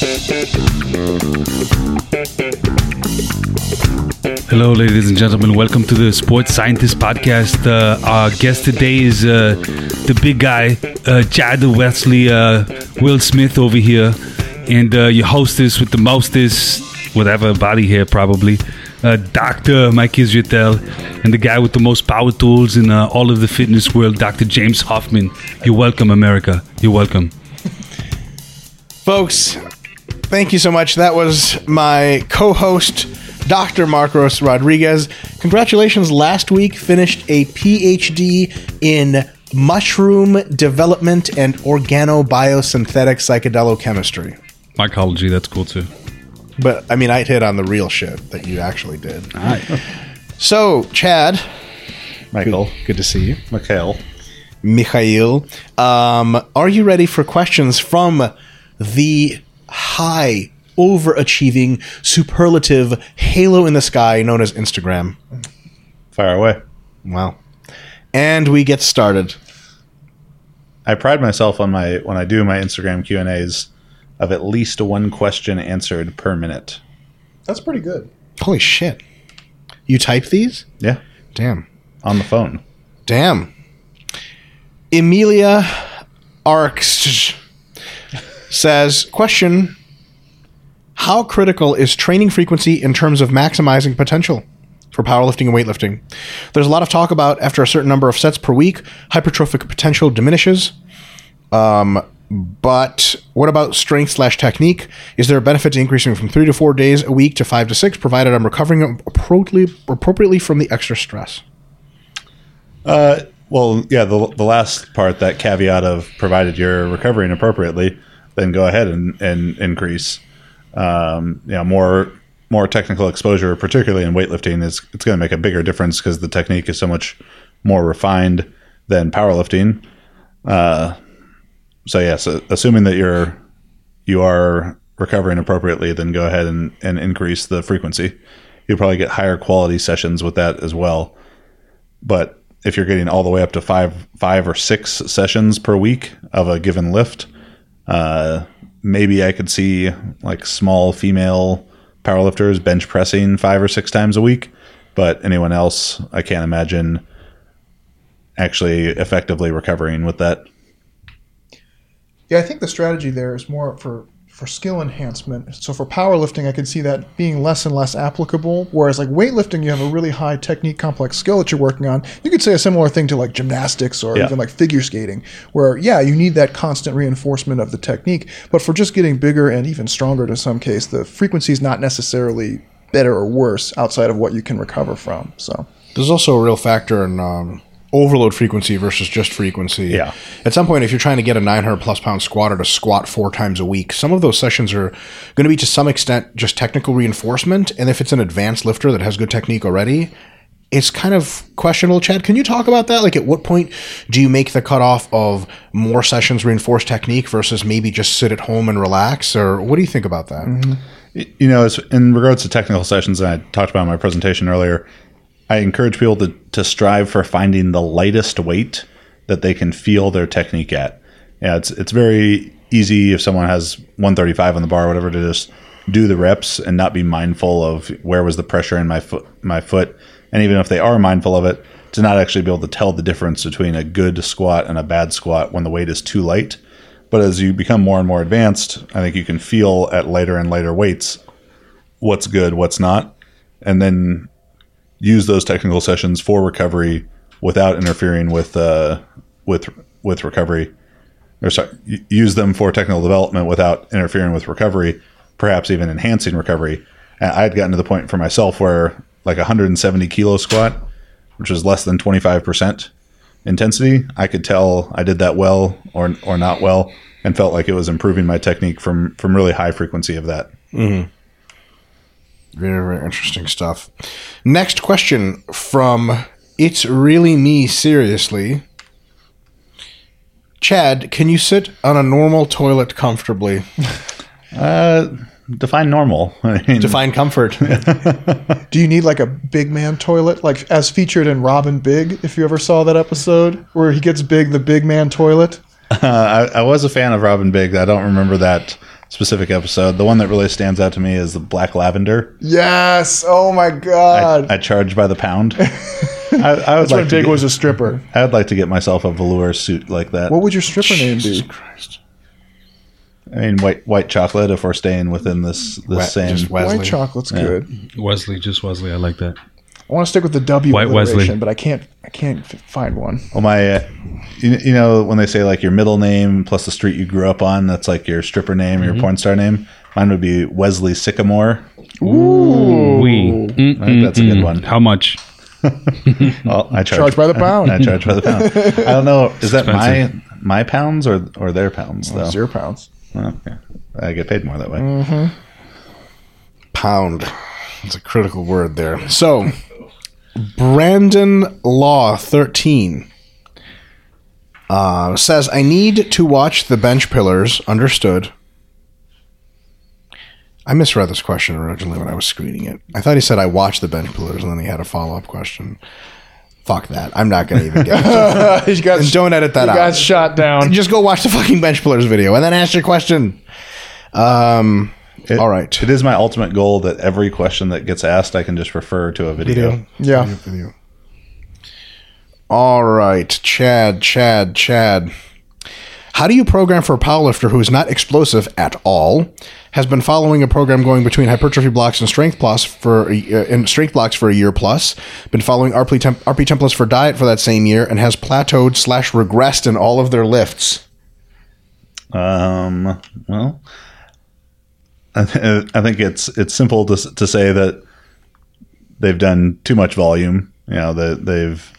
Hello, ladies and gentlemen. Welcome to the Sports Scientist Podcast. Uh, our guest today is uh, the big guy, uh, Chad Wesley, uh, Will Smith over here, and uh, your hostess with the mostest, whatever body hair, probably, uh, Dr. Mike Israetel, and the guy with the most power tools in all of the fitness world, Dr. James Hoffmann. You're welcome, America. You're welcome. Folks, thank you so much. That was my co host, Dr. Marcos Rodriguez. Congratulations, last week finished a PhD in mushroom development and organobiosynthetic psychedelochemistry. Mycology, that's cool too. But I mean, I hit on the real shit that you actually did. All right. So, Chad, Michael, good, good to see you. Mikhail. Mikhail, um, are you ready for questions from the high, overachieving, superlative halo in the sky known as Instagram? Fire away. Wow. And we get started. I pride myself on my when I do my Instagram Q and A's of at least one question answered per minute. That's pretty good. Holy shit. You type these? Yeah, Damn. on the phone. Damn. Emilia Arx says, question How critical is training frequency in terms of maximizing potential for powerlifting and weightlifting? There's a lot of talk about after a certain number of sets per week, hypertrophic potential diminishes. Um, but what about strength slash technique? Is there a benefit to increasing from three to four days a week to five to six, provided I'm recovering appropriately, appropriately from the extra stress? Uh, well, yeah, the, the last part, that caveat of provided you're recovering appropriately, then go ahead and, and increase. Um, you know, more more technical exposure, particularly in weightlifting, is it's going to make a bigger difference because the technique is so much more refined than powerlifting. Uh, so yes, uh, assuming that you're you are recovering appropriately, then go ahead and, and increase the frequency. You'll probably get higher quality sessions with that as well. But if you're getting all the way up to five five or six sessions per week of a given lift, uh, maybe I could see like small female powerlifters bench pressing five or six times a week. But anyone else, I can't imagine actually effectively recovering with that. Yeah, I think the strategy there is more for for skill enhancement. So for powerlifting, I could see that being less and less applicable. Whereas like weightlifting, you have a really high technique, complex skill that you're working on. You could say a similar thing to like gymnastics or Yeah. even like figure skating, where yeah, you need that constant reinforcement of the technique. But for just getting bigger and even stronger to some case, the frequency is not necessarily better or worse outside of what you can recover from. So There's also a real factor in um, overload frequency versus just frequency. Yeah. At some point, if you're trying to get a 900 plus pound squatter to squat four times a week, some of those sessions are going to be to some extent just technical reinforcement. And if it's an advanced lifter that has good technique already, it's kind of questionable. Chad, can you talk about that? Like, at what point do you make the cutoff of more sessions reinforce technique versus maybe just sit at home and relax? Or what do you think about that? Mm-hmm. you know, in regards to technical sessions, and I talked about in my presentation earlier, I encourage people to, to strive for finding the lightest weight that they can feel their technique at. Yeah, it's it's very easy if someone has 135 on the bar or whatever to just do the reps and not be mindful of where was the pressure in my foot my foot. And even if they are mindful of it, to not actually be able to tell the difference between a good squat and a bad squat when the weight is too light. But as you become more and more advanced, I think you can feel at lighter and lighter weights what's good, what's not, and then use those technical sessions for recovery without interfering with uh, with with recovery. Or sorry, use them for technical development without interfering with recovery, perhaps even enhancing recovery. I had gotten to the point for myself where like a 170 kilo squat, which was less than 25 percent intensity, I could tell I did that well or or not well, and felt like it was improving my technique from from really high frequency of that. Very, very interesting stuff. Next question from It's Really Me Seriously. Chad, can you sit on a normal toilet comfortably? Uh, define normal. I mean, Define comfort. Do you need like a big man toilet, like as featured in Rob & Big? If you ever saw that episode where he gets big, the big man toilet. Uh, I, I was a fan of Rob & Big. I don't remember that specific episode. The one that really stands out to me is the black lavender. Yes. Oh my god. I charge by the pound. I, I would That's like when to Big get, was a stripper. I'd like to get myself a velour suit like that. What would your stripper name be? Christ. I mean, white white chocolate. If we're staying within this this We- same, just Wesley. White chocolate's good. Wesley, just Wesley. I like that. I want to stick with the W White Wesley. but I can't. I can't find one. well, my, uh, you, you know, when they say like your middle name plus the street you grew up on, that's like your stripper name or your mm-hmm. porn star name. Mine would be Wesley Sycamore. We. Mm-hmm. I think that's a good mm-hmm. one. How much? Well, I charge, Charge by the pound. I charge by the pound. I don't know. Is that my my pounds or or their pounds though? Zero pounds. Oh, okay. I get paid more that way. Pound. It's a critical word there. So, Brandon Law 13 uh, says, I need to watch the bench pillars. Understood. I misread this question originally when I was screening it. I thought he said I watched the bench pillars and then he had a follow up question. Fuck that. I'm not going to even get it. he got. And don't edit that he out. got shot down. Just go watch the fucking bench pillars video and then ask your question. Um, It- all right. It is my ultimate goal that every question that gets asked, I can just refer to a video. Video. Yeah. video. All right, Chad, Chad, Chad. How do you program for a powerlifter who is not explosive at all? Has been following a program going between hypertrophy blocks and strength plus for a, uh, and strength blocks for a year plus. Been following RP, temp, RP templates for diet for that same year and has plateaued slash regressed in all of their lifts. Um, well, I, th- I think it's it's simple to to say that they've done too much volume. You know, that they've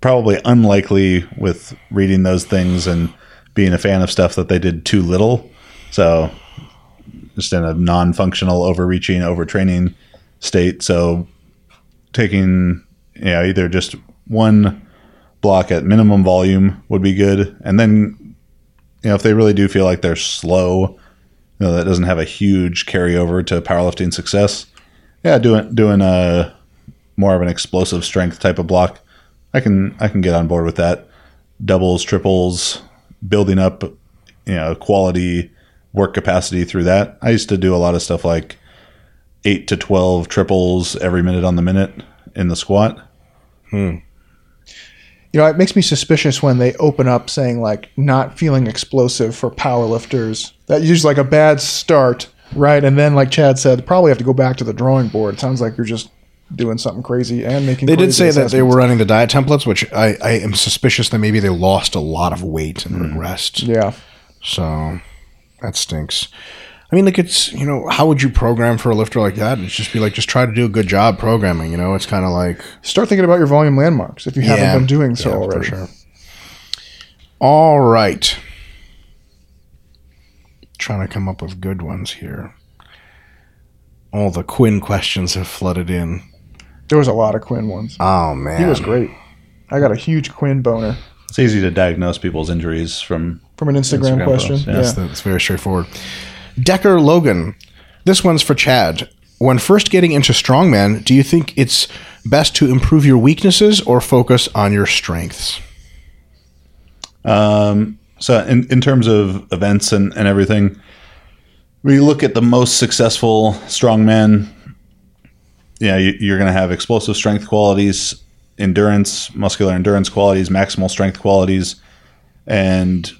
probably unlikely with reading those things and being a fan of stuff that they did too little. So, just in a non-functional, overreaching, overtraining state. So, taking you know either just one block at minimum volume would be good, and then you know, if they really do feel like they're slow, you know, that doesn't have a huge carryover to powerlifting success. Yeah, doing doing a more of an explosive strength type of block, I can I can get on board with that. Doubles, triples, building up, you know, quality work capacity through that. I used to do a lot of stuff like eight to twelve triples every minute on the minute in the squat. Hmm. You know, it makes me suspicious when they open up saying like not feeling explosive for powerlifters. That usually like a bad start, right? And then like Chad said, probably have to go back to the drawing board. It sounds like you're just doing something crazy and making. They did say that they were running the diet templates, which I, I am suspicious that maybe they lost a lot of weight and mm. regressed. Yeah. So that stinks. I mean, like it's you know, how would you program for a lifter like that? It's just be like, just try to do a good job programming. You know, it's kind of like Start thinking about your volume landmarks if you haven't been doing so yeah, already. for sure. All right, trying to come up with good ones here. All the Quinn questions have flooded in. There was a lot of Quinn ones. Oh man, He was great. I got a huge Quinn boner It's easy to diagnose people's injuries from from an Instagram, Instagram question. post, yeah. Yeah. That's, that's very straightforward. Decker Logan. This one's for Chad. When first getting into strongman, do you think it's best to improve your weaknesses or focus on your strengths? Um, so in, in terms of events and, and everything, we look at the most successful strongman. Yeah, you, you're going to have explosive strength qualities, endurance, muscular endurance qualities, maximal strength qualities, and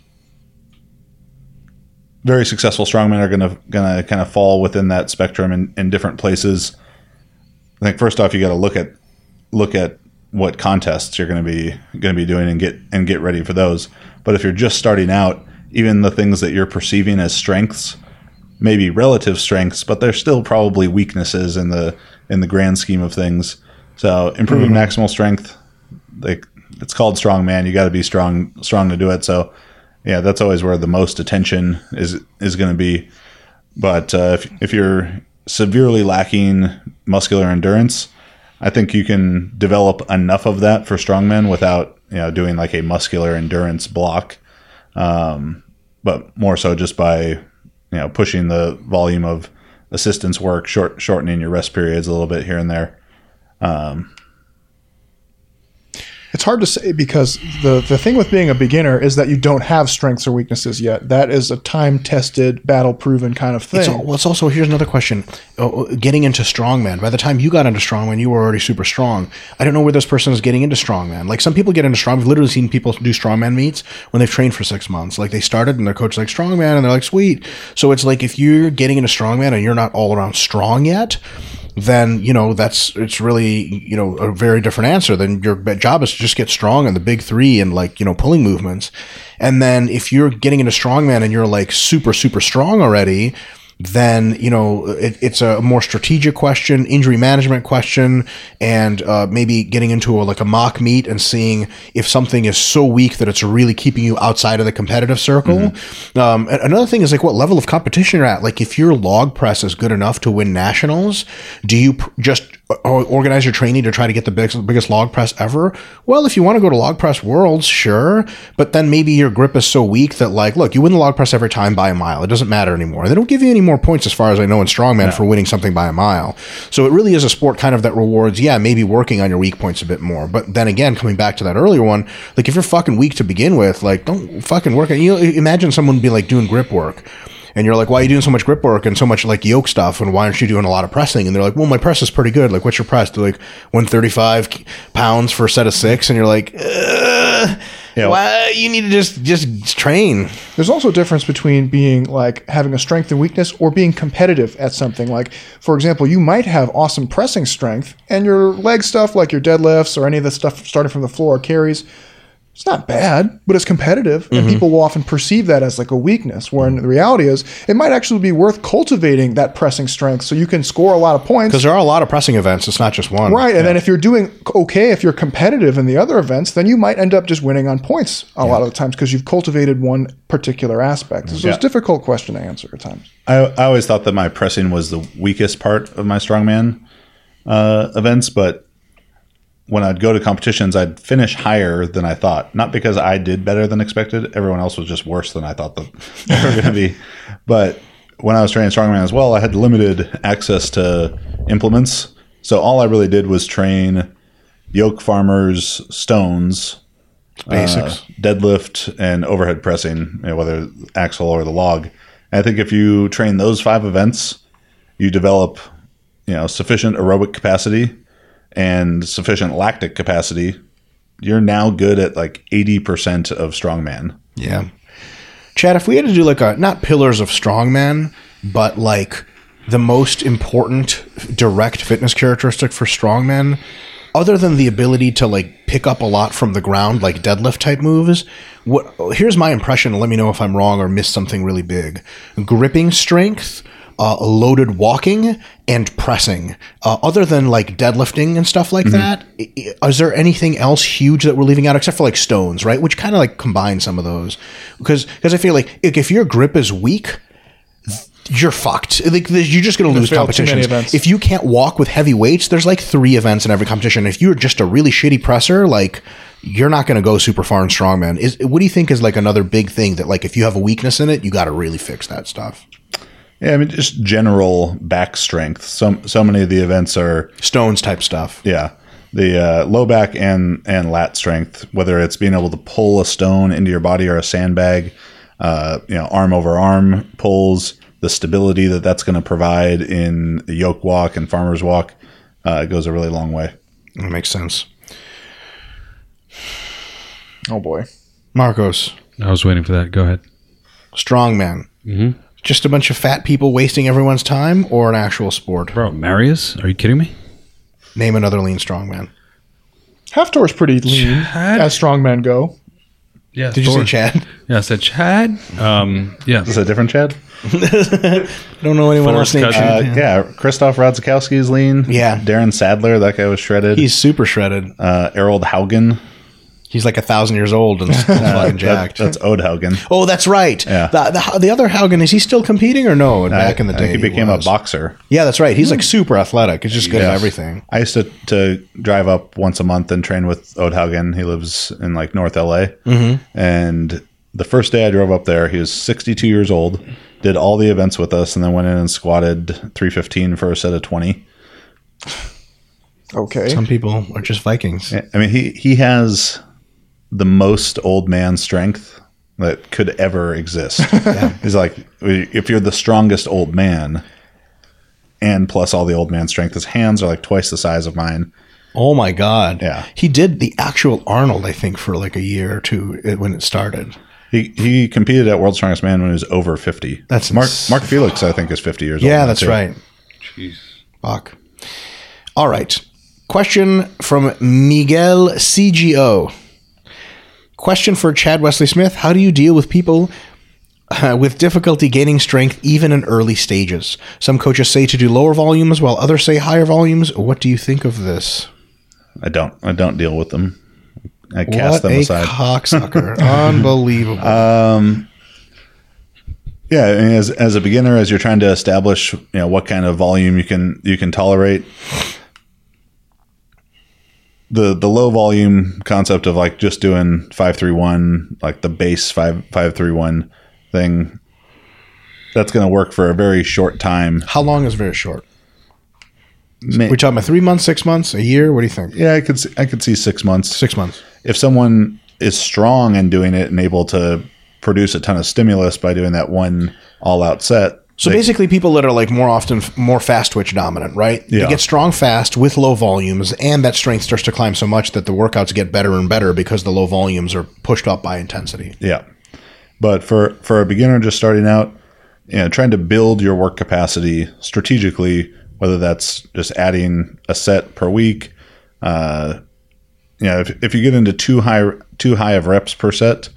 very successful strongmen are going to going to kind of fall within that spectrum in, in different places. I think first off, you got to look at look at what contests you're going to be going to be doing and get and get ready for those. But if you're just starting out, even the things that you're perceiving as strengths, maybe relative strengths, but they're still probably weaknesses in the in the grand scheme of things. So improving mm-hmm. maximal strength, like it's called strong man. You got to be strong strong to do it. So yeah, that's always where the most attention is is going to be. But uh, if if you're severely lacking muscular endurance, I think you can develop enough of that for strongmen without you know doing like a muscular endurance block, um, but more so just by you know pushing the volume of assistance work, short shortening your rest periods a little bit here and there. It's hard to say because the the thing with being a beginner is that you don't have strengths or weaknesses yet. That is a time tested, battle proven kind of thing. It's, well, it's also here's another question. Oh, oh, getting into strongman. By the time you got into strongman, you were already super strong. I don't know where this person is getting into strongman. Like some people get into strong. I've literally seen people do strongman meets when they've trained for six months. Like they started and their coach is like strongman, and they're like sweet. So it's like if you're getting into strongman and you're not all around strong yet. Then you know that's it's really you know a very different answer. Then your job is to just get strong in the big three and like you know pulling movements, and then if you're getting into strongman and you're like super super strong already, then you know it, it's a more strategic question, injury management question, and uh, maybe getting into a, like a mock meet and seeing if something is so weak that it's really keeping you outside of the competitive circle. Um, another thing is like what level of competition you're at. Like if your log press is good enough to win nationals, do you pr- just Uh, organize your training to try to get the biggest, biggest log press ever? Well, if you want to go to log press worlds, sure, but then maybe your grip is so weak that like, look, you win the log press every time by a mile. It doesn't matter anymore. They don't give you any more points as far as I know in strongman for winning something by a mile. So it really is a sport kind of that rewards, yeah, maybe working on your weak points a bit more. But then again, coming back to that earlier one, like if you're fucking weak to begin with, like don't fucking work. on You know, imagine someone be like doing grip work and you're like, why are you doing so much grip work and so much like yoke stuff? And why aren't you doing a lot of pressing? And they're like, well, my press is pretty good. Like, what's your press? They're like 135 pounds for a set of six. And you're like, Ugh, why you need to just just train. There's also a difference between being like having a strength and weakness or being competitive at something. Like, for example, you might have awesome pressing strength and your leg stuff, like your deadlifts or any of the stuff starting from the floor carries, it's not bad, but it's competitive. And people will often perceive that as like a weakness, when the reality is it might actually be worth cultivating that pressing strength so you can score a lot of points. Because there are a lot of pressing events. It's not just one. Right. And then if you're doing okay, if you're competitive in the other events, then you might end up just winning on points a lot of the times because you've cultivated one particular aspect. So it's a difficult question to answer at times. I, I always thought that my pressing was the weakest part of my strongman uh, events, but when I'd go to competitions, I'd finish higher than I thought. Not because I did better than expected; everyone else was just worse than I thought they were going to be. But when I was training strongman as well, I had limited access to implements, so all I really did was train yoke farmers, stones, Basics. uh, deadlift and overhead pressing, you know, whether axle or the log. And I think if you train those five events, you develop, you know, sufficient aerobic capacity and sufficient lactic capacity. You're now good at like 80% of strongman. Yeah. Chad, if we had to do like a not pillars of strongman, but like the most important direct fitness characteristic for strongmen, other than the ability to like pick up a lot from the ground, like deadlift type moves, what here's my impression. Let me know if I'm wrong or missed something really big. Gripping strength, uh, loaded walking, and pressing. Uh, other than like deadlifting and stuff like that, i- i- is there anything else huge that we're leaving out except for like stones, right? Which kind of like combine some of those because because I feel like if your grip is weak you're fucked. Like you're just going to lose competitions. If you can't walk with heavy weights, there's like three events in every competition. If you're just a really shitty presser, like you're not going to go super far in strongman. Is what do you think is like another big thing that like if you have a weakness in it, you got to really fix that stuff. Yeah, I mean just general back strength. So so many of the events are Stones type stuff. Yeah, the uh, low back and and lat strength, whether it's being able to pull a stone into your body or a sandbag, uh, you know, arm over arm pulls, the stability that that's going to provide in the yoke walk and farmer's walk, uh, it goes a really long way. That makes sense. Oh boy. Marcos, I was waiting for that. Go ahead. strongman. Mm-hmm. Just a bunch of fat people wasting everyone's time, or an actual sport? Bro, Marius? Are you kidding me? Name another lean strongman. Half is pretty lean Chad? as strongmen go. Yeah. Did you say Chad? Yeah, I said Chad. Um, yeah. Is that a different, Chad? I don't know anyone else Thor's named cousin. Uh, Chad. yeah, Krzysztof Radzikowski is lean. Yeah. Darren Sadler, that guy was shredded. He's super shredded. uh, Errol Haugen. He's like a thousand years old and still fucking jacked. That, that's Odd Haugen. oh, that's right. Yeah. The, the, the other Haugen, is he still competing or no? Back in the I day. think he became a boxer. Yeah, that's right. He's like super athletic. He's just good at everything. I used to, to drive up once a month and train with Odd Haugen. He lives in like North LA. Mm-hmm. And the first day I drove up there, he was 62 years old, did all the events with us, and then went in and squatted 315 for a set of 20. Okay. Some people are just Vikings. I mean, he he has the most old man strength that could ever exist. He's like, if you're the strongest old man, and plus all the old man strength, his hands are like twice the size of mine. Oh my god. Yeah. He did the actual Arnold, I think, for like a year or two uh, when it started. He he competed at World's Strongest Man when he was over fifty. That's Mark ins- Mark Felix, I think, is fifty years old. Yeah, that's too. right. Jeez. Fuck. All right. Question from Miguel CGO. Question for Chad Wesley Smith How do you deal with people uh, with difficulty gaining strength even in early stages? Some coaches say to do lower volumes while others say higher volumes. What do you think of this? I don't I don't deal with them. I cast them aside. what them a aside. cocksucker. Unbelievable. Yeah, I mean, as as a beginner, as you're trying to establish, you know, what kind of volume you can you can tolerate. The the low volume concept of like just doing five three one, like the base five five three one thing, that's going to work for a very short time. How long is very short? Ma- We're talking about three months, six months, a year? What do you think? yeah, I could see, I could see six months. Six months. If someone is strong and doing it and able to produce a ton of stimulus by doing that one all out set, So they- basically, people that are like more often more fast twitch dominant, right? They Yeah. get strong fast with low volumes, and that strength starts to climb so much that the workouts get better and better because the low volumes are pushed up by intensity. Yeah. But for for a beginner just starting out, you know, trying to build your work capacity strategically, whether that's just adding a set per week, uh, you know, if, if you get into too high too high of reps per set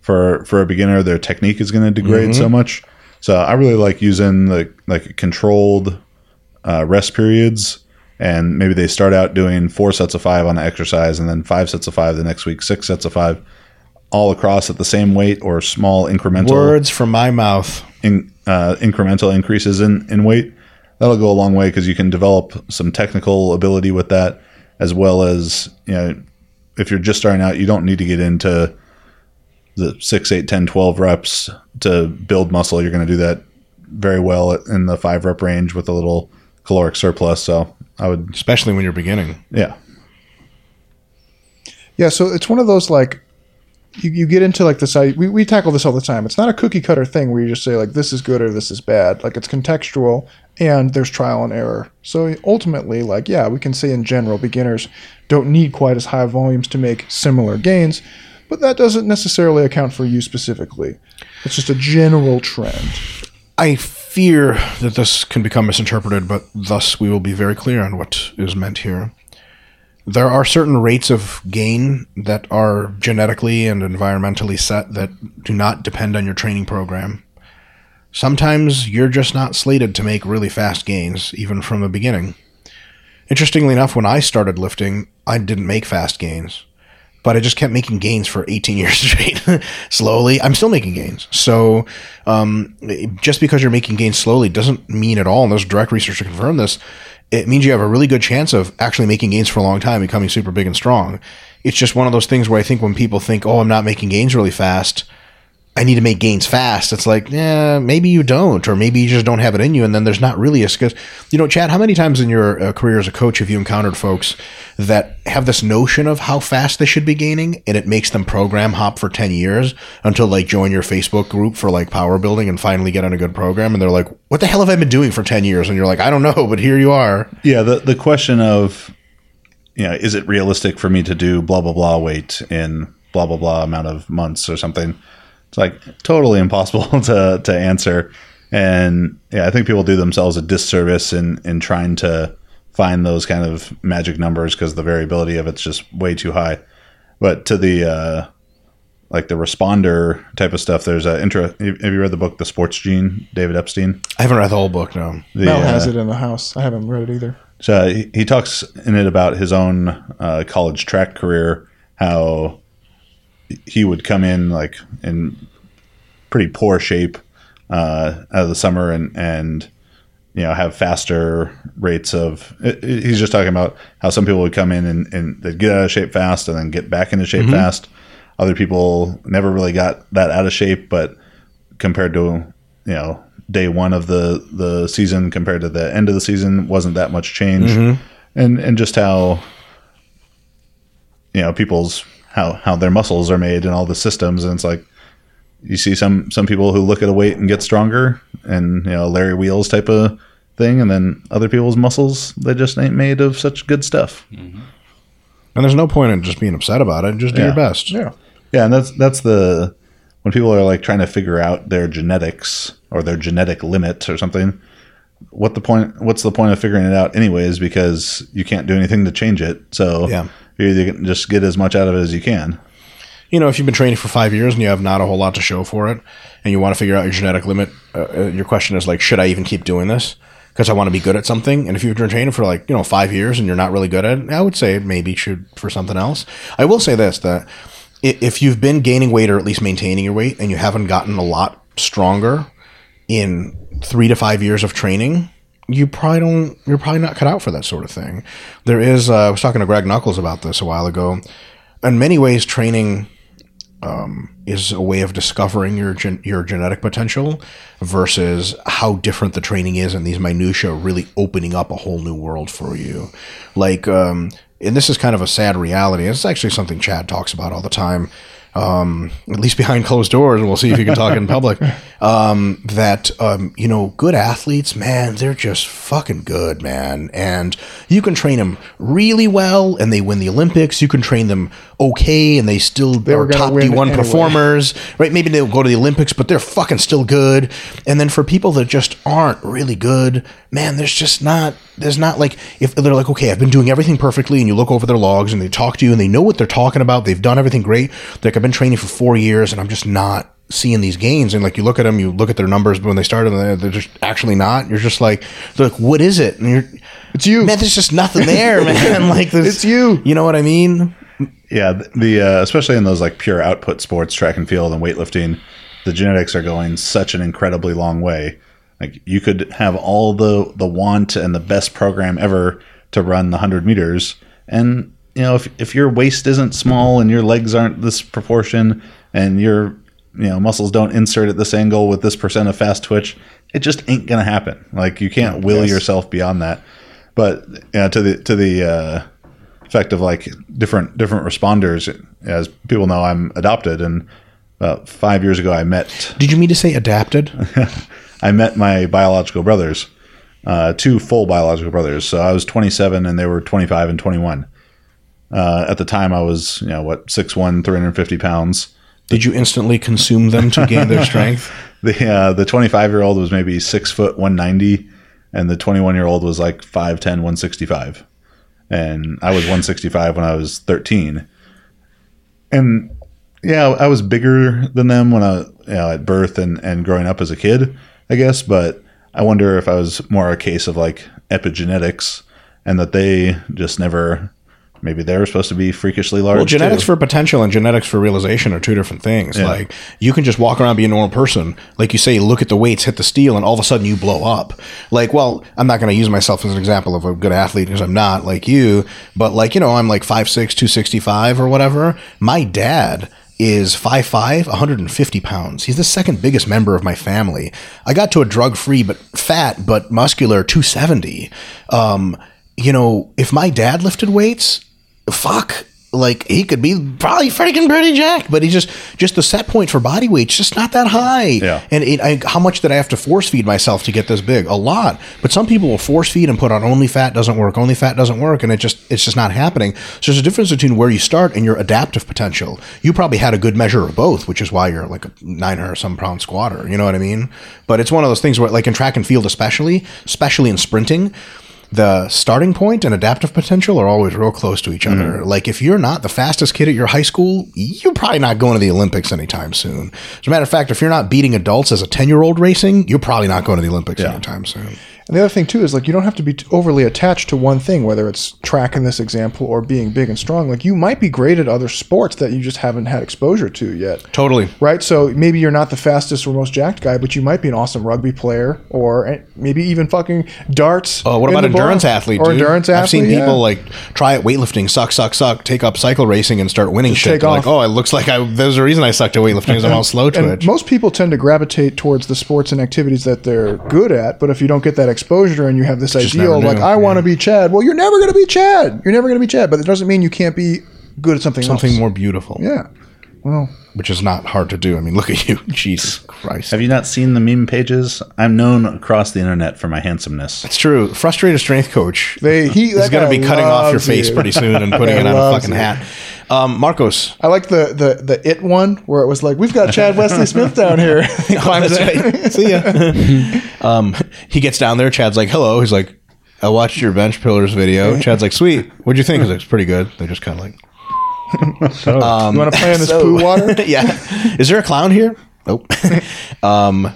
for for a beginner, their technique is going to degrade so much. So I really like using the like controlled uh, rest periods, and maybe they start out doing four sets of five on the exercise, and then five sets of five the next week, six sets of five all across at the same weight or small incremental Words from my mouth. in, uh, incremental increases in, in weight. That'll go a long way because you can develop some technical ability with that, as well as you know, if you're just starting out, you don't need to get into the 6, 8, 10, 12 reps to build muscle. You're going to do that very well in the five rep range with a little caloric surplus. So I would, Especially when you're beginning. yeah, Yeah, so it's one of those like you, you get into like this. I we, we tackle this all the time. It's not a cookie cutter thing where you just say like this is good or this is bad. Like it's contextual and there's trial and error. So ultimately, like yeah, we can say in general beginners don't need quite as high volumes to make similar gains, but that doesn't necessarily account for you specifically. It's just a general trend. I fear that this can become misinterpreted, but thus we will be very clear on what is meant here. There are certain rates of gain that are genetically and environmentally set that do not depend on your training program. Sometimes you're just not slated to make really fast gains, even from the beginning. Interestingly enough, when I started lifting, I didn't make fast gains but I just kept making gains for 18 years straight. slowly, I'm still making gains. So, um, just because you're making gains slowly doesn't mean at all, and there's direct research to confirm this. It means you have a really good chance of actually making gains for a long time, becoming super big and strong. It's just one of those things where I think when people think, "Oh, I'm not making gains really fast," I need to make gains fast. It's like, yeah, maybe you don't, or maybe you just don't have it in you. And then there's not really a skill. You know, Chad, how many times in your uh, career as a coach have you encountered folks that have this notion of how fast they should be gaining, and it makes them program hop for ten years until like join your Facebook group for like power building and finally get on a good program, and they're like, "What the hell have I been doing for ten years?" And you're like, "I don't know, but here you are." Yeah, the the question of you know, is it realistic for me to do blah blah blah weight in blah blah blah amount of months or something? It's like totally impossible to to answer. And yeah, I think people do themselves a disservice in in trying to find those kind of magic numbers because the variability of it's just way too high. But to the uh like the responder type of stuff, there's a intro. Have you read the book The Sports Gene, David Epstein? I haven't read the whole book, no. The, Mel has uh, it in the house. I haven't read it either. so he, he talks in it about his own uh, college track career, how he would come in like in pretty poor shape uh, out of the summer and and you know have faster rates of. he's just talking about how some people would come in and, and they'd get out of shape fast and then get back into shape fast. Other people never really got that out of shape, but compared to you know day one of the the season compared to the end of the season wasn't that much change and and just how you know people's how how their muscles are made and all the systems, and it's like you see some some people who look at a weight and get stronger, and you know Larry Wheels type of thing, and then other people's muscles they just ain't made of such good stuff. And there's no point in just being upset about it. Just do Yeah. your best. Yeah. Yeah, and that's that's the when people are like trying to figure out their genetics or their genetic limit or something. What the point? What's the point of figuring it out anyways? Because you can't do anything to change it. So Yeah. You can just get as much out of it as you can. you know, if you've been training for five years and you have not a whole lot to show for it, and you want to figure out your genetic limit, uh, uh, your question is like, should I even keep doing this? Because I want to be good at something. And if you've been training for like you know five years and you're not really good at it, I would say maybe should for something else. I will say this that if you've been gaining weight or at least maintaining your weight and you haven't gotten a lot stronger in three to five years of training, you probably don't. You're probably not cut out for that sort of thing. There is. Uh, I was talking to Greg Nuckols about this a while ago. In many ways, training is a way of discovering your gen- your genetic potential versus how different the training is and these minutia really opening up a whole new world for you like um and this is kind of a sad reality it's actually something chad talks about all the time um, at least behind closed doors, and we'll see if you can talk in public. Um, that um, you know, good athletes, man, they're just fucking good, man. And you can train them really well, and they win the Olympics. You can train them okay, and they still were are top D one anyway. performers, right? Maybe they'll go to the Olympics, but they're fucking still good. And then for people that just aren't really good, man, there's just not. There's not like if they're like, okay, I've been doing everything perfectly, and you look over their logs and they talk to you and they know what they're talking about. They've done everything great. Like I've been training for four years, and I'm just not seeing these gains. And like you look at them, you look at their numbers but when they started, and they're, they're just actually not. You're just like, they're like, what is it? And you're, It's you. man. There's just nothing there, man. Like there's, It's you. You know what I mean? Yeah, the uh, especially in those like pure output sports, track and field and weightlifting, the genetics are going such an incredibly long way. Like you could have all the the want and the best program ever to run the hundred meters, and you know if if your waist isn't small and your legs aren't this proportion and your you know muscles don't insert at this angle with this percent of fast twitch, it just ain't gonna happen. Like you can't will Yes. yourself beyond that. But you know, to the to the uh, effect of like different different responders. As people know, I'm adopted, and about five years ago, I met Did you mean to say adapted? I met my biological brothers, uh, two full biological brothers. So I was 27, and they were 25 and 21. Uh, at the time, I was you know what 6'1", 350 pounds. Did you instantly consume them to gain their strength? The uh, the 25 year old was maybe six foot 190, and the 21 year old was like 5'10", 165. And I was 165 when I was 13. And yeah, I was bigger than them when I you know, at birth and, and growing up as a kid, I guess. But I wonder if I was more a case of like epigenetics and that they just never, maybe they were supposed to be freakishly large. Well, genetics too. for potential and genetics for realization are two different things. Like you can just walk around be a normal person, like you say, look at the weights, hit the steel, and all of a sudden you blow up. Like, well, I'm not going to use myself as an example of a good athlete because I'm not like you, but like you know, I'm like 5'6", 265 or whatever. My dad is 5'5", 150 pounds. He's the second biggest member of my family. I got to a drug free but fat but muscular 270. Um, you know, if my dad lifted weights, fuck like he could be probably freaking pretty jacked but he's just just the set point for body weight's just not that high. Yeah. and it, I, how much did i have to force feed myself to get this big? A lot. But some people will force feed and put on only fat doesn't work only fat doesn't work and it just it's just not happening. So there's a difference between where you start and your adaptive potential. You probably had a good measure of both which is why you're like a 900 some pound squatter you know what i mean? But it's one of those things where like in track and field especially especially in sprinting the starting point and adaptive potential are always real close to each other. Mm. Like if you're not the fastest kid at your high school, you're probably not going to the Olympics anytime soon. As a matter of fact, if you're not beating adults as a 10 year old racing, you're probably not going to the Olympics anytime soon. And the other thing too is like you don't have to be overly attached to one thing, whether it's track in this example or being big and strong. Like you might be great at other sports that you just haven't had exposure to yet. Totally. Right, so maybe you're not the fastest or most jacked guy, but you might be an awesome rugby player, or eh, maybe even fucking darts. Oh, what about endurance athlete? Or dude? endurance athlete? I've seen yeah. people like try at weightlifting, suck, suck, suck, take up cycle racing and start winning shit. take They're Like, oh, it looks like I. There's a reason I sucked at weightlifting because I'm all slow And twitch. most people tend to gravitate towards the sports and activities that they're good at, but if you don't get that exposure and you have this Just ideal like I want to be Chad. Well, you're never going to be Chad. You're never going to be Chad, but it doesn't mean you can't be good at something Something else. more beautiful. Yeah. Well, Which is not hard to do. I mean, look at you. Jesus Christ. Have you not seen the meme pages? I'm known across the internet for my handsomeness. It's true. Frustrated strength coach they he is going to be cutting off your face you. pretty soon and putting it on a fucking you. hat. Um, Marcos. I like the the the it one where it was like we've got Chad Wesley Smith down here. he climbs That's in. right. See ya. um, he gets down there. Chad's like, "Hello." He's like, "I watched your bench pillars video." Chad's like, "Sweet. What'd you think?" He's like, "It's pretty good." They're just kind of like, So, you want to play in this So- poo water? "Yeah." Is there a clown here? Nope. um,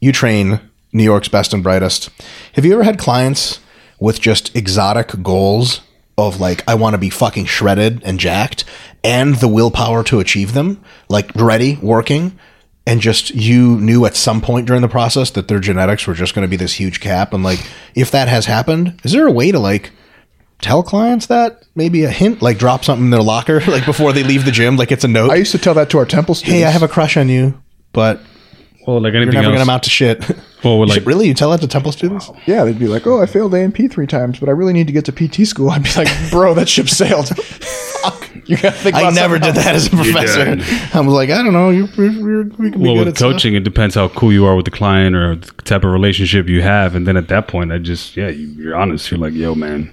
you train New York's best and brightest. Have you ever had clients with just exotic goals of like, I want to be fucking shredded and jacked, and the willpower to achieve them, like ready, working, and just you knew at some point during the process that their genetics were just going to be this huge cap, and like, if that has happened, is there a way to like? Tell clients that maybe a hint, like drop something in their locker, like before they leave the gym, like it's a note. I used to tell that to our Temple students. hey, I have a crush on you, but well, like anything you're never else. going to amount to shit. well, like should- really? You tell that to Temple students? Yeah, they'd be like, "Oh, I failed A and P three times, but I really need to get to PT school." I'd be like, "Bro, that ship sailed." You gotta think. I never something did that as a professor. I was like, I don't know. You, you, you, we can be well, good with at stuff. coaching, it depends how cool you are with the client or the type of relationship you have, and then at that point, I just yeah, you, you're honest. You're like, yo, man,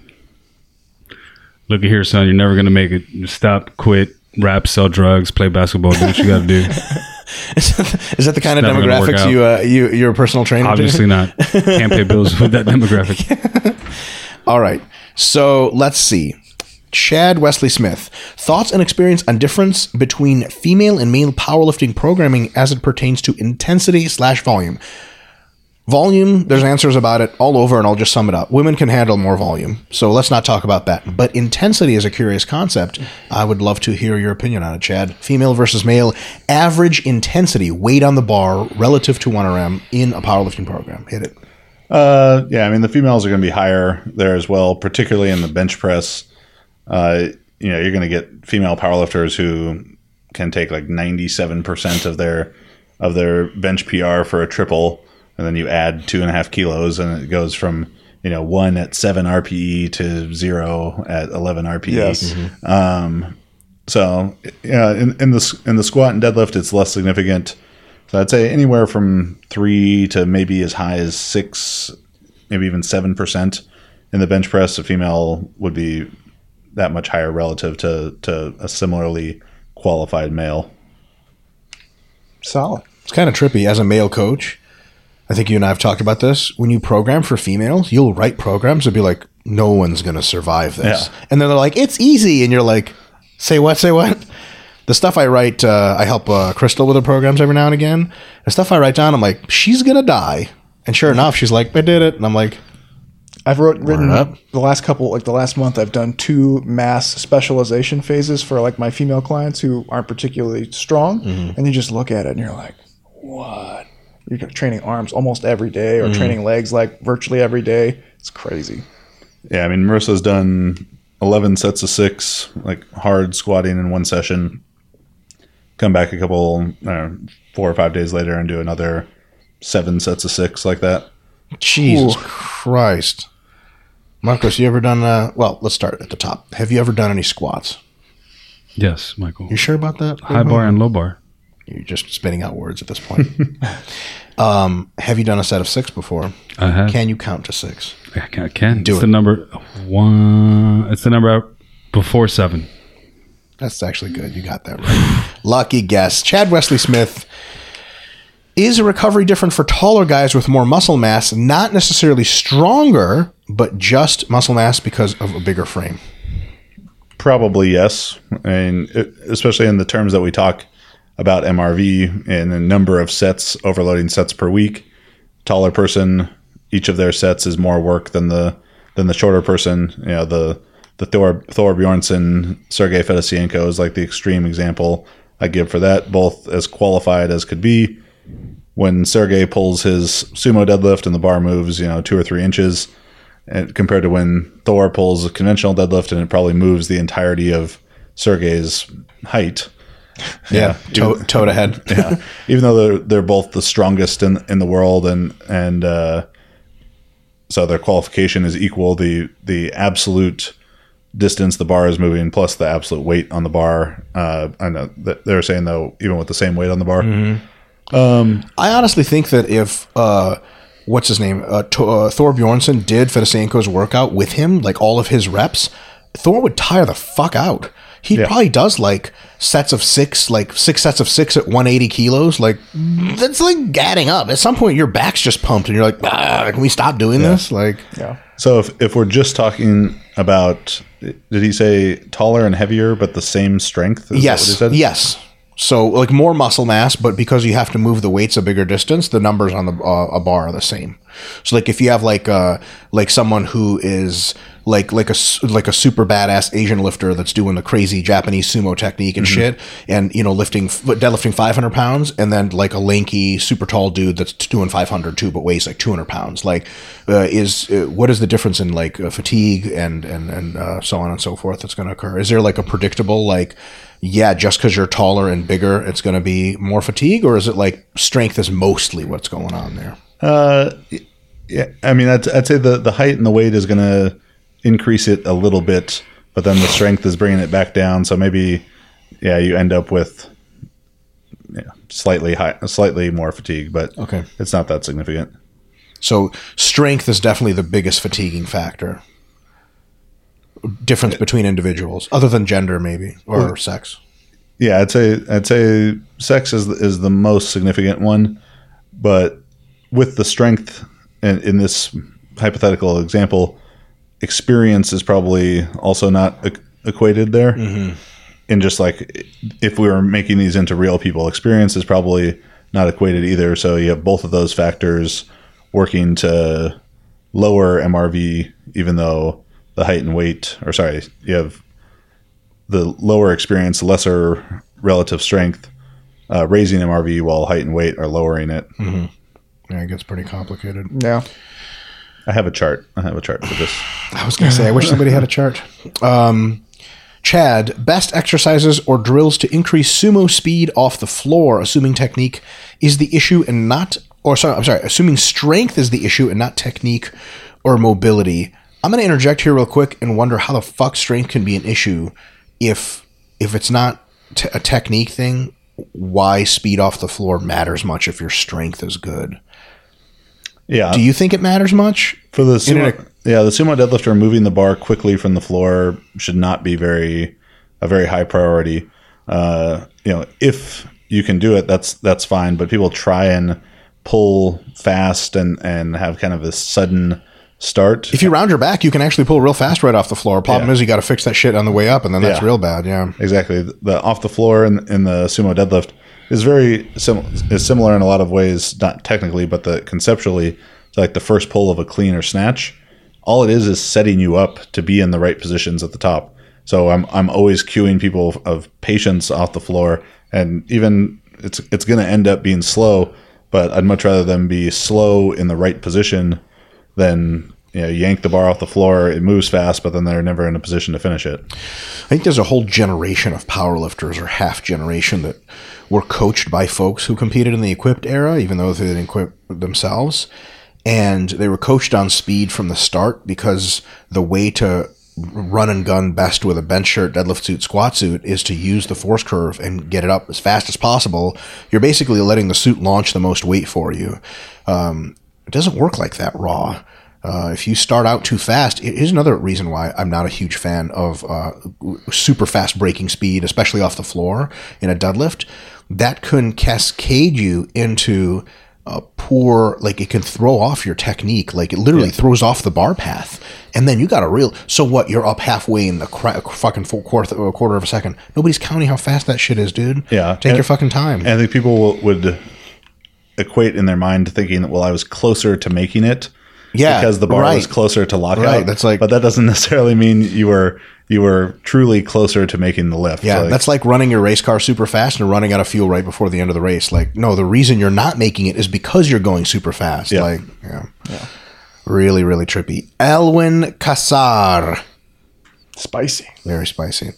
look at here, son. You're never gonna make it. Just stop, quit, rap, sell drugs, play basketball, do what you got to do. Is that the kind of never gonna work demographics you, uh, you, you're a personal trainer? Obviously not. Can't pay bills with that demographic. All right. So let's see. Chad Wesley Smith. Thoughts and experience on difference between female and male powerlifting programming as it pertains to intensity slash volume. Volume, there's answers about it all over, and I'll just sum it up. Women can handle more volume, so let's not talk about that. But intensity is a curious concept. I would love to hear your opinion on it, Chad. Female versus male, average intensity, weight on the bar relative to 1RM in a powerlifting program. Hit it. Uh, yeah, I mean the females are going to be higher there as well, particularly in the bench press. Uh, you know, you're going to get female powerlifters who can take like 97% of their of their bench PR for a triple, and then you add two and a half kilos, and it goes from you know one at seven RPE to zero at 11 RPE. Yes. Um, so yeah, in, in the in the squat and deadlift, it's less significant. So I'd say anywhere from three to maybe as high as six, maybe even seven percent in the bench press. A female would be that much higher relative to to a similarly qualified male. Solid. It's kind of trippy as a male coach. I think you and I have talked about this. When you program for females, you'll write programs and be like, no one's going to survive this. Yeah. And then they're like, it's easy. And you're like, say what, say what? The stuff I write, uh, I help uh, Crystal with her programs every now and again. The stuff I write down, I'm like, she's going to die. And sure enough, she's like, I did it. And I'm like, I've wrote written up. the last couple like the last month I've done two mass specialization phases for like my female clients who aren't particularly strong and you just look at it and you're like what you're training arms almost every day or training legs like virtually every day it's crazy Yeah, I mean Marisa's done eleven sets of six, like hard squatting in one session. Come back a couple, uh, four or five days later, and do another seven sets of six like that. Jesus Ooh. Christ. Marcos, you ever done, uh, well, let's start at the top. Have you ever done any squats? Yes, Michael. You sure about that? High bar and low bar. You're just spitting out words at this point. um, have you done a set of six before? I have. Can you count to six? I can. I can. Do it's it. the number one. It's the number before seven. That's actually good. You got that right. Lucky guess. Chad Wesley Smith. Is recovery different for taller guys with more muscle mass? Not necessarily stronger, but just muscle mass because of a bigger frame. Probably yes, and it, especially in the terms that we talk about MRV and the number of sets, overloading sets per week. Taller person, each of their sets is more work than the than the shorter person. You know the the Thor Thor Bjornsson, Sergey Fedosienko is like the extreme example I give for that. Both as qualified as could be. When Sergey pulls his sumo deadlift and the bar moves, you know, two or three inches, and compared to when Thor pulls a conventional deadlift and it probably moves the entirety of Sergey's height. Yeah, toe, toe to head. Yeah, even though they're they're both the strongest in in the world and and uh, so their qualification is equal. The the absolute distance the bar is moving plus the absolute weight on the bar. Uh, I know that they're saying though, even with the same weight on the bar, I honestly think that if uh, what's his name, uh, T- uh, Thor Bjornsson did Fedosienko's workout with him, like all of his reps, Thor would tire the fuck out. He Yeah. probably does like sets of six, like six sets of six at 180 kilos. Like that's like adding up. At some point, your back's just pumped, and you're like, ah, can we stop doing this? Like, Yeah. So if, if we're just talking about, did he say taller and heavier, but the same strength? Is that what he yes, said? yes. So like more muscle mass, but because you have to move the weights a bigger distance, the numbers on the uh, a bar are the same. So like if you have like uh like someone who is like like a like a super badass Asian lifter that's doing the crazy Japanese sumo technique and shit, and you know lifting deadlifting 500 pounds, and then like a lanky super tall dude that's doing 500 too, but weighs like 200 pounds. Like uh, is uh, what is the difference in like uh, fatigue and and and uh, so on and so forth that's going to occur? Is there like a predictable like yeah, just because you're taller and bigger, it's going to be more fatigue, or is it like strength is mostly what's going on there? Uh, yeah, I mean, I'd, I'd say the, the height and the weight is going to increase it a little bit, but then the strength is bringing it back down. So maybe, yeah, you end up with yeah, slightly high, slightly more fatigue, but Okay. it's not that significant. So strength is definitely the biggest fatiguing factor. Difference between individuals, other than gender, maybe or sex. Yeah, I'd say I'd say sex is is the most significant one, but with the strength in, in this hypothetical example, experience is probably also not e- equated there. And just like if we were making these into real people, experience is probably not equated either. So you have both of those factors working to lower MRV, even though the height and weight, or sorry, you have the lower experience, lesser relative strength, uh, raising MRV while height and weight are lowering it. Yeah, it gets pretty complicated. Yeah. I have a chart. I have a chart for this. I was going to say, I wish somebody had a chart. Um, Chad, best exercises or drills to increase sumo speed off the floor, assuming technique is the issue and not, or sorry, I'm sorry, assuming strength is the issue and not technique or mobility. I'm going to interject here real quick and wonder how the fuck strength can be an issue if if it's not t- a technique thing. Why speed off the floor matters much if your strength is good? Yeah. Do you think it matters much? for the sumo, yeah, the sumo deadlifter moving the bar quickly from the floor should not be very a very high priority. Uh, you know, if you can do it, that's that's fine. But people try and pull fast and and have kind of a sudden start. If you round your back, you can actually pull real fast right off the floor. Problem Yeah. is, you got to fix that shit on the way up, and then that's Yeah. real bad. Yeah. Exactly. The off the floor in, in the sumo deadlift is very sim- is similar in a lot of ways, not technically, but the conceptually, like the first pull of a clean or snatch. All it is is setting you up to be in the right positions at the top. So I'm I'm always cueing people of, of patience off the floor, and even it's it's going to end up being slow, but I'd much rather them be slow in the right position than you know yank the bar off the floor. It moves fast, but then they're never in a position to finish it. I think there's a whole generation of powerlifters, or half generation, that were coached by folks who competed in the equipped era, even though they didn't equip themselves. And they were coached on speed from the start because the way to run and gun best with a bench shirt, deadlift suit, squat suit is to use the force curve and get it up as fast as possible. You're basically letting the suit launch the most weight for you. Um, it doesn't work like that raw. Uh, if you start out too fast, here's another reason why I'm not a huge fan of uh, super fast braking speed, especially off the floor in a deadlift. That can cascade you into a poor, like it can throw off your technique. Like it literally throws off the bar path, and then you got a real. So what? You're up halfway in the cra- fucking full quarter, a quarter of a second. Nobody's counting how fast that shit is, dude. Yeah. take And- your fucking time. And I think people will, would equate in their mind thinking that, well, I was closer to making it Yeah, because the bar was closer to lockout. Right, that's like- but that doesn't necessarily mean you were you were truly closer to making the lift. Yeah, Like, that's like running your race car super fast and running out of fuel right before the end of the race. Like, no, the reason you're not making it is because you're going super fast. Yeah. Like, yeah. Really, really trippy. Elwin Kassar. Spicy. Very spicy.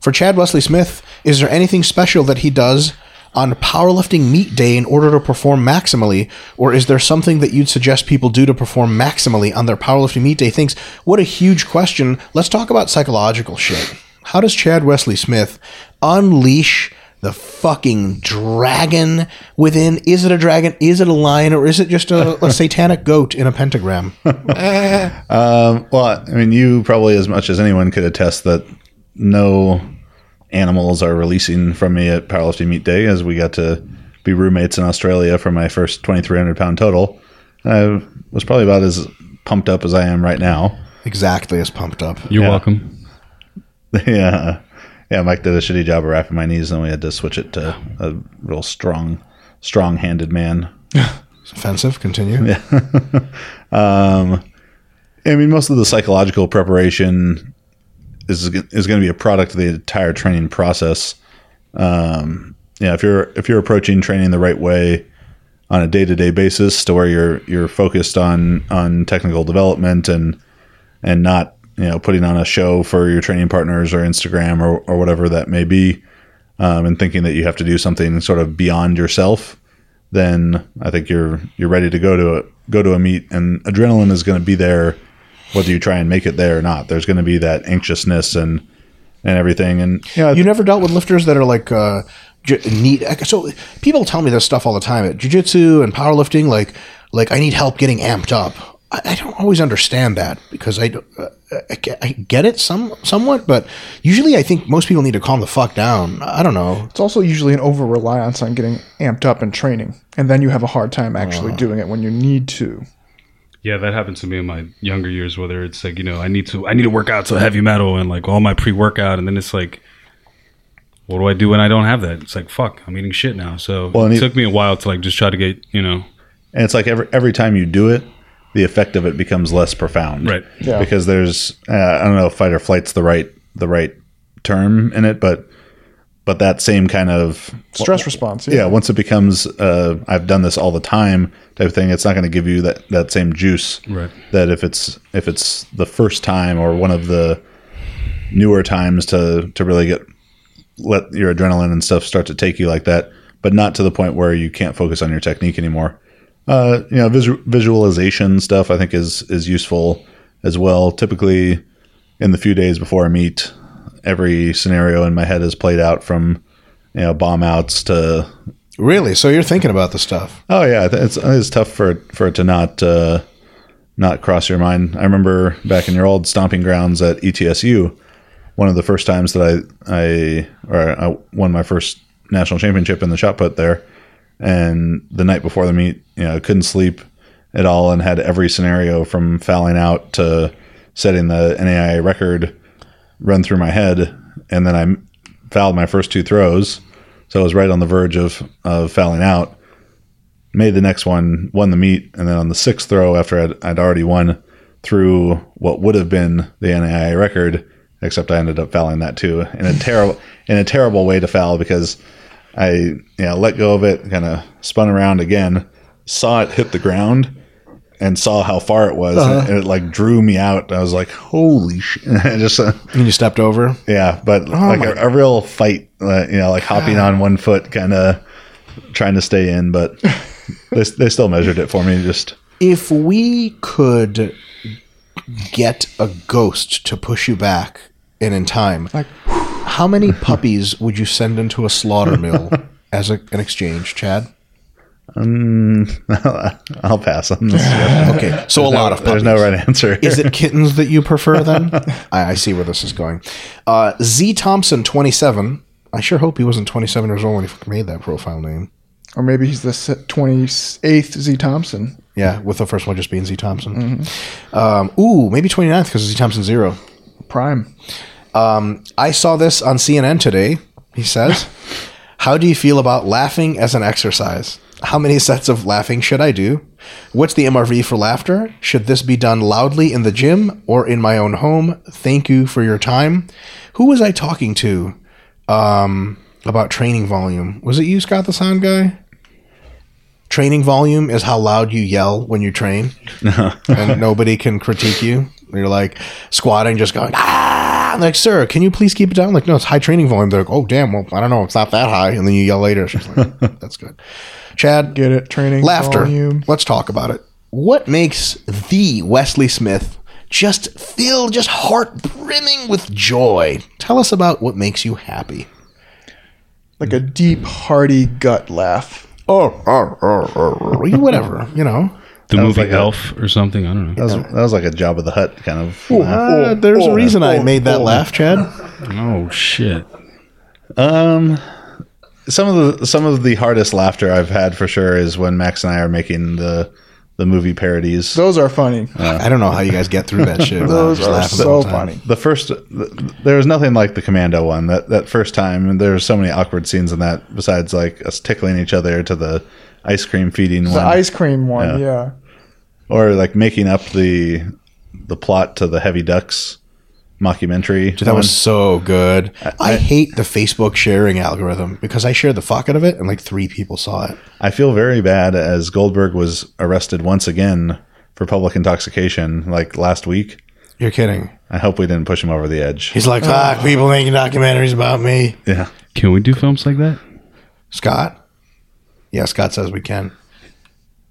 For Chad Wesley Smith, is there anything special that he does on powerlifting meet day in order to perform maximally, or is there something that you'd suggest people do to perform maximally on their powerlifting meet day? things? what a huge question. Let's talk about psychological shit. How does Chad Wesley Smith unleash the fucking dragon within? Is it a dragon? Is it a lion? Or is it just a, a satanic goat in a pentagram? Um, well, I mean, you probably as much as anyone could attest that no animals are releasing from me at powerlifting meet day, as we got to be roommates in Australia for my first 2,300 pound total. I was probably about as pumped up as I am right now. exactly as pumped up. You're Yeah. welcome. yeah, yeah. Mike did a shitty job of wrapping my knees, and we had to switch it to a real strong, strong-handed man. It's offensive. Continue. Yeah. Um, I mean, most of the psychological preparation is is going to be a product of the entire training process. Um, yeah, if you're if you're approaching training the right way on a day to day basis, to where you're you're focused on on technical development and and not you know putting on a show for your training partners or Instagram or or whatever that may be, um, and thinking that you have to do something sort of beyond yourself then I think you're you're ready to go to a go to a meet, and adrenaline is going to be there, whether you try and make it there or not. There's going to be that anxiousness and and everything, and yeah, You never dealt with lifters that are like uh, j- neat. So people tell me this stuff all the time at jujitsu and powerlifting. Like, like I need help getting amped up. I, I don't always understand that because I, uh, I, get- I get it some somewhat, but usually I think most people need to calm the fuck down. I don't know. It's also usually an over reliance on getting amped up in training, and then you have a hard time actually doing it when you need to. Yeah, that happened to me in my younger years. Whether it's like you know, I need to I need to work out to heavy metal and like all my pre workout, and then it's like, what do I do when I don't have that? It's like fuck, I'm eating shit now. So Well, it it- took me a while to like just try to get you know and it's like every every time you do it, the effect of it becomes less profound, Right. Yeah. Because there's uh, I don't know if fight or flight's the right the right term in it, but but that same kind of Stress response. yeah, once it becomes uh, I've done this all the time type of thing, it's not going to give you that that same juice Right. that if it's if it's the first time or one of the newer times to to really get let your adrenaline and stuff start to take you like that, but not to the point where you can't focus on your technique anymore. Uh, you know, visu- visualization stuff I think is is useful as well. Typically, in the few days before a meet, every scenario in my head is played out from you know bomb outs to Really? So you're thinking about the stuff? Oh yeah, it's it's tough for for it to not uh, not cross your mind. I remember back in your old stomping grounds at ETSU, one of the first times that I I or I won my first national championship in the shot put there, and the night before the meet, you know, I couldn't sleep at all and had every scenario from fouling out to setting the NAIA record run through my head, and then I fouled my first two throws, so I was right on the verge of of fouling out made the next one, won the meet, and then on the sixth throw, after I'd, I'd already won through what would have been the NAIA record, except I ended up fouling that too in a terrible in a terrible way to foul because I you know let go of it, kind of spun around again, saw it hit the ground. And saw how far it was, and it like drew me out. I was like, "Holy shit!" I just, uh, And you stepped over? yeah, but like a, a real fight, uh, you know, like hopping on one foot, kind of trying to stay in, but they, they still measured it for me. Just If we could get a ghost to push you back and in time, Like- how many puppies would you send into a slaughter mill as a, an exchange, Chad? I'll pass on this. Okay, so a lot of puppies. There's no right answer. Is it kittens that you prefer then? I, I see where this is going. Uh, Z Thompson, 27. I sure hope he wasn't 27 years old when he made that profile name. Or maybe he's the twenty eighth Z Thompson. Yeah, with the first one just being Z Thompson. Um, ooh, maybe 29th because Z Thompson zero. Prime. I saw this on CNN today. He says, How do you feel about laughing as an exercise? How many sets of laughing should I do? What's the MRV for laughter? Should this be done loudly in the gym or in my own home? Thank you for your time. Who was I talking to um, about training volume? Was it you, Scott, the sound guy? Training volume is how loud you yell when you train, and nobody can critique you. You're like squatting, just going, ah! Ah, I'm like, sir, can you please keep it down? Like, no, it's high training volume. They're like, oh, damn, well, I don't know, it's not that high. And then you yell later. She's like, that's good. Chad, Get it? Training laughter. volume. Let's talk about it. What makes the Wesley Smith just feel just heart brimming with joy? Tell us about what makes you happy. Like a deep, hearty gut laugh. Oh, oh, oh, oh, oh. whatever, you know. The That movie like a- Elf or something. I don't know. That was that was like a Jabba the Hutt kind of. laugh. Uh, there's a oh, reason I oh, made that oh. laugh, Chad. Oh shit. Um, some of the some of the hardest laughter I've had for sure is when Max and I are making the the movie parodies. Those are funny. I don't know how you guys get through that shit. Those are laughing the so funny. the first th- there was nothing like the commando one that that first time and there's so many awkward scenes in that besides like us tickling each other to the ice cream feeding The one ice cream one, Yeah. yeah. Or like making up the the plot to the heavy ducks mockumentary Dude, that one. was so good. I, hate the Facebook sharing algorithm because I shared the fuck out of it and like three people saw it. I feel very bad as Goldberg was arrested once again for public intoxication like last week You're kidding. I hope we didn't push him over the edge He's like, fuck, ah. people making documentaries about me. yeah Can we do films like that? Scott? Yeah, Scott says we can.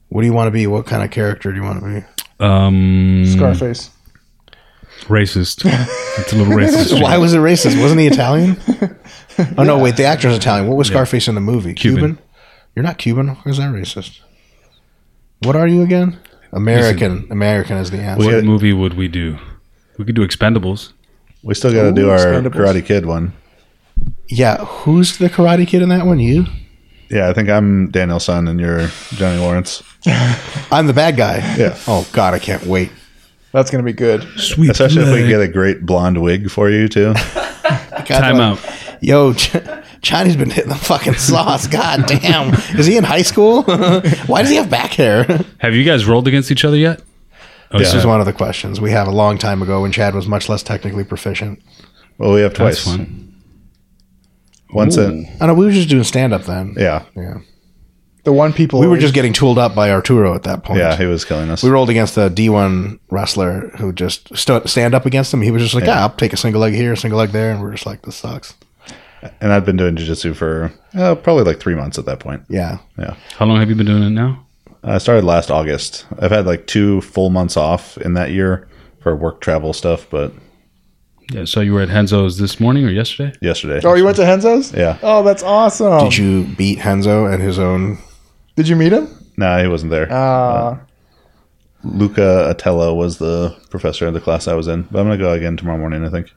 What do you want to be? What kind of character do you want to be? Um, Scarface. racist. It's a little racist. Why was it racist? Wasn't he Italian? oh no, wait, the actor's Italian. What was Scarface in the movie? Cuban. You're not Cuban. Why is that racist? What are you again? American. American is the answer. What movie would we do? We could do Expendables. we still got to do Ooh, our Expendables. Karate Kid one Yeah, who's the Karate Kid in that one? You? yeah I think I'm Daniel-san and you're Johnny Lawrence I'm the bad guy. Yeah. Oh God, I can't wait. That's going to be good. Sweet. especially if we get a great blonde wig for you too Time out. Yo, Ch- Johnny's been hitting the fucking sauce. God damn. Is he in high school? Why does he have back hair? Have you guys rolled against each other yet? Oh, This yeah. is one of the questions we have a long time ago when Chad was much less technically proficient. well we have That's twice fun. once in I know we were just doing stand up then. yeah Yeah. The one people We were just getting tooled up by Arturo at that point. yeah he was killing us We rolled against a D1 wrestler who just stood stand up against him. He was just like, yeah. I'll take a single leg here, a single leg there. And we're just like, this sucks. and I've been doing jiu-jitsu for uh, probably like three months at that point Yeah. yeah How long have you been doing it now? I started last August. I've had like two full months off in that year for work travel stuff, but Yeah. So you were at Renzo's this morning or yesterday? yesterday. Oh, you went to Renzo's? Yeah. Oh, that's awesome. Did you beat Renzo at his own? Did you meet him? No, he wasn't there. Uh, Luca Atalla was the professor of the class I was in, but I'm gonna go again tomorrow morning. I think.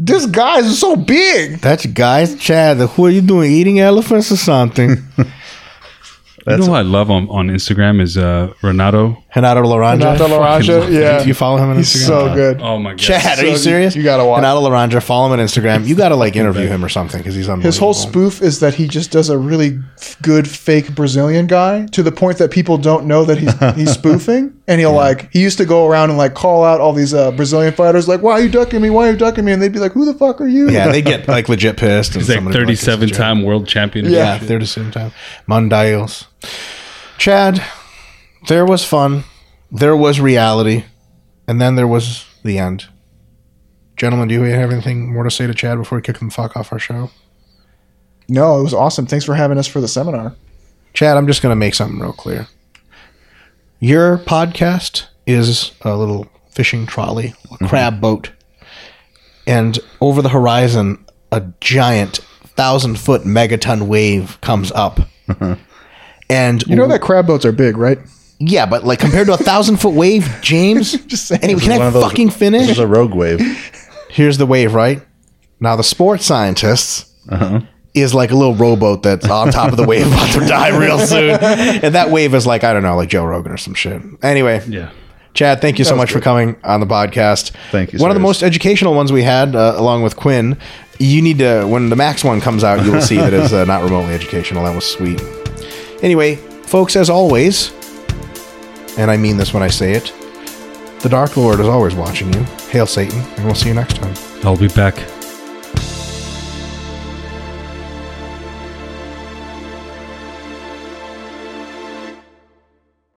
this guy is so big. That's guys, Chad. Who are you doing? Eating elephants or something? You know who I love on, on Instagram is uh, Renato. Renato Laranja. Renato Laranja, yeah. Do you follow him on He's Instagram? so good. Oh my god. Chad, are So you you- serious? you gotta watch. Renato Laranja. Follow him on Instagram. You got to like interview him or something because he's unbelievable. His whole spoof is that he just does a really good fake Brazilian guy to the point that people don't know that he's he's spoofing. And he'll like he used to go around and like call out all these uh, Brazilian fighters like, "Why are you ducking me? Why are you ducking me?" And they'd be like, "Who the fuck are you?" Yeah, they get like legit pissed. And He's like somebody would be it's a 37 joke. time world champion. Yeah. Yeah, they're the same time. Mundials. Chad, there was fun. There was reality. And then there was the end. Gentlemen, do you have anything more to say to Chad before we kick him the fuck off our show? No, it was awesome. Thanks for having us for the seminar. Chad, I'm just going to make something real clear. Your podcast is a little fishing trolley, a mm-hmm. crab boat. And over the horizon, a giant thousand foot megaton wave comes up. and You know that crab boats are big, right? Yeah, but like compared to a thousand foot wave, James. Just saying. Anyway, can I those- fucking This finish? is a rogue wave. Here's the wave, right? Now the sports scientists is like a little rowboat that's on top of the wave about to die real soon, and that wave is like I don't know, like Joe Rogan or some shit. Anyway, Yeah. Chad, thank you so was much for coming on the podcast. Thank you, One of the most educational ones we had, uh, along with Quinn. You need to when the Max one comes out, you will see that it's uh, not remotely educational. That was sweet. Anyway, folks, as always, and I mean this when I say it, the Dark Lord is always watching you. Hail Satan, and we'll see you next time. I'll be back.